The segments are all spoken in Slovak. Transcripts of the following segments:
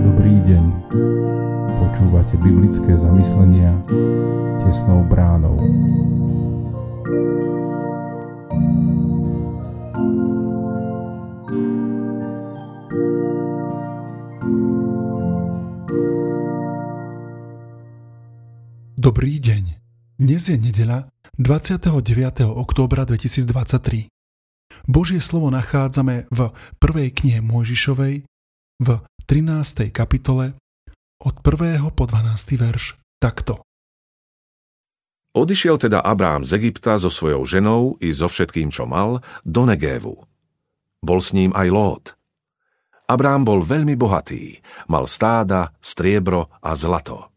Dobrý deň. Počúvate biblické zamyslenia tesnou bránou. Dobrý deň. Dnes je nedeľa 29. októbra 2023. Božie slovo nachádzame v prvej knihe Mojžišovej v 13. kapitole od 1. po 12. verš takto. Odišiel teda Abrám z Egypta so svojou ženou i so všetkým, čo mal, do Negévu. Bol s ním aj Lót. Abrám bol veľmi bohatý, mal stáda, striebro a zlato.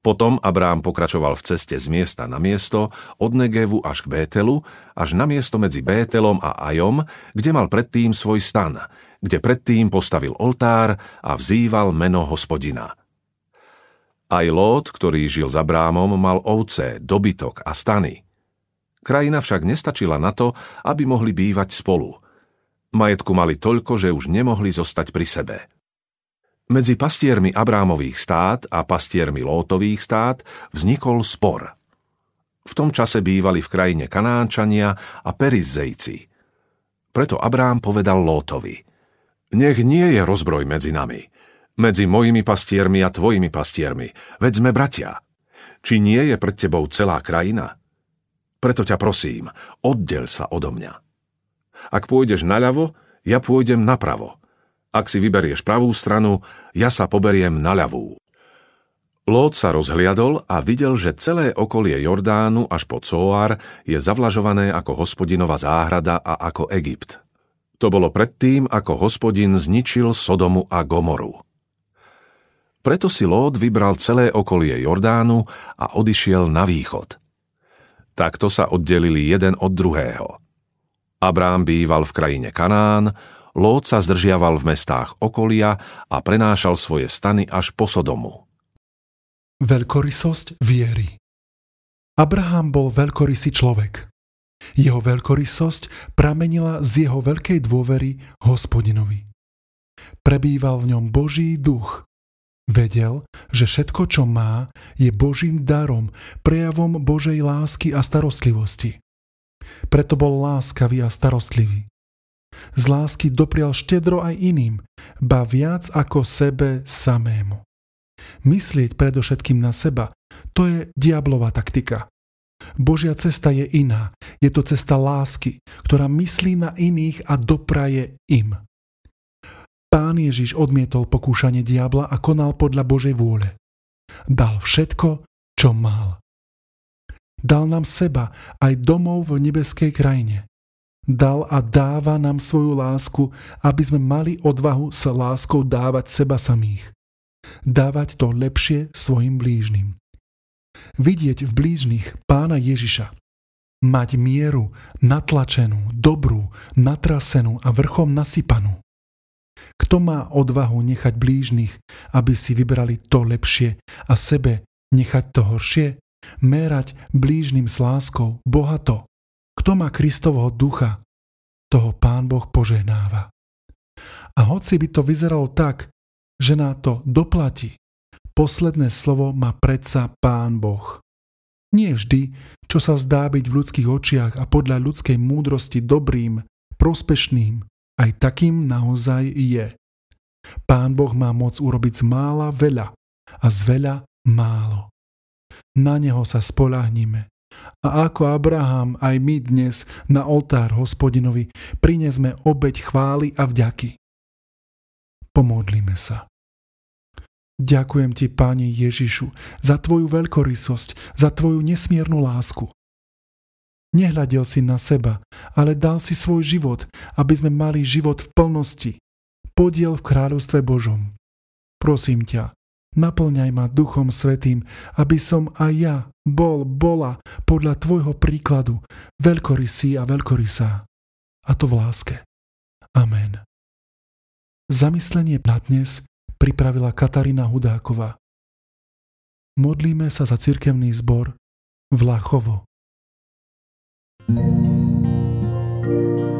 Potom Abrám pokračoval v ceste z miesta na miesto, od Negevu až k Bételu, až na miesto medzi Bételom a Ajom, kde mal predtým svoj stan, kde predtým postavil oltár a vzýval meno hospodina. Aj Lót, ktorý žil za brámom, mal ovce, dobytok a stany. Krajina však nestačila na to, aby mohli bývať spolu. Majetku mali toľko, že už nemohli zostať pri sebe. Medzi pastiermi Abrámových stát a pastiermi Lótových stát vznikol spor. V tom čase bývali v krajine Kanánčania a Perizzejci. Preto Abrám povedal Lótovi, nech nie je rozbroj medzi nami, medzi mojimi pastiermi a tvojimi pastiermi, veď sme bratia. Či nie je pred tebou celá krajina? Preto ťa prosím, oddel sa odo mňa. Ak pôjdeš naľavo, ja pôjdem napravo – ak si vyberieš pravú stranu, ja sa poberiem na ľavú. Lót sa rozhliadol a videl, že celé okolie Jordánu až po Coár je zavlažované ako hospodinova záhrada a ako Egypt. To bolo predtým, ako hospodin zničil Sodomu a Gomoru. Preto si Lót vybral celé okolie Jordánu a odišiel na východ. Takto sa oddelili jeden od druhého. Abrám býval v krajine Kanán, Lót sa zdržiaval v mestách okolia a prenášal svoje stany až po Sodomu. Veľkorysosť viery Abraham bol veľkorysý človek. Jeho veľkorysosť pramenila z jeho veľkej dôvery hospodinovi. Prebýval v ňom Boží duch. Vedel, že všetko, čo má, je Božím darom, prejavom Božej lásky a starostlivosti. Preto bol láskavý a starostlivý. Z lásky doprial štedro aj iným, ba viac ako sebe samému. Myslieť predovšetkým na seba, to je diablová taktika. Božia cesta je iná. Je to cesta lásky, ktorá myslí na iných a dopraje im. Pán Ježiš odmietol pokúšanie diabla a konal podľa Božej vôle. Dal všetko, čo mal. Dal nám seba aj domov v nebeskej krajine dal a dáva nám svoju lásku, aby sme mali odvahu s láskou dávať seba samých. Dávať to lepšie svojim blížnym. Vidieť v blížnych pána Ježiša. Mať mieru, natlačenú, dobrú, natrasenú a vrchom nasypanú. Kto má odvahu nechať blížnych, aby si vybrali to lepšie a sebe nechať to horšie? Merať blížnym s láskou, bohato, kto má Kristovho ducha, toho Pán Boh požehnáva. A hoci by to vyzeralo tak, že na to doplatí, posledné slovo má predsa Pán Boh. Nie vždy, čo sa zdá byť v ľudských očiach a podľa ľudskej múdrosti dobrým, prospešným, aj takým naozaj je. Pán Boh má moc urobiť z mála veľa a z veľa málo. Na Neho sa spolahnime a ako Abraham, aj my dnes na oltár hospodinovi prinesme obeď chvály a vďaky. Pomodlíme sa. Ďakujem ti, Páni Ježišu, za tvoju veľkorysosť, za tvoju nesmiernu lásku. Nehľadel si na seba, ale dal si svoj život, aby sme mali život v plnosti, podiel v kráľovstve Božom. Prosím ťa, Naplňaj ma Duchom Svetým, aby som aj ja bol, bola podľa Tvojho príkladu veľkorysý a veľkorysá. A to v láske. Amen. Zamyslenie na dnes pripravila Katarína Hudáková. Modlíme sa za cirkevný zbor Vlachovo. thank you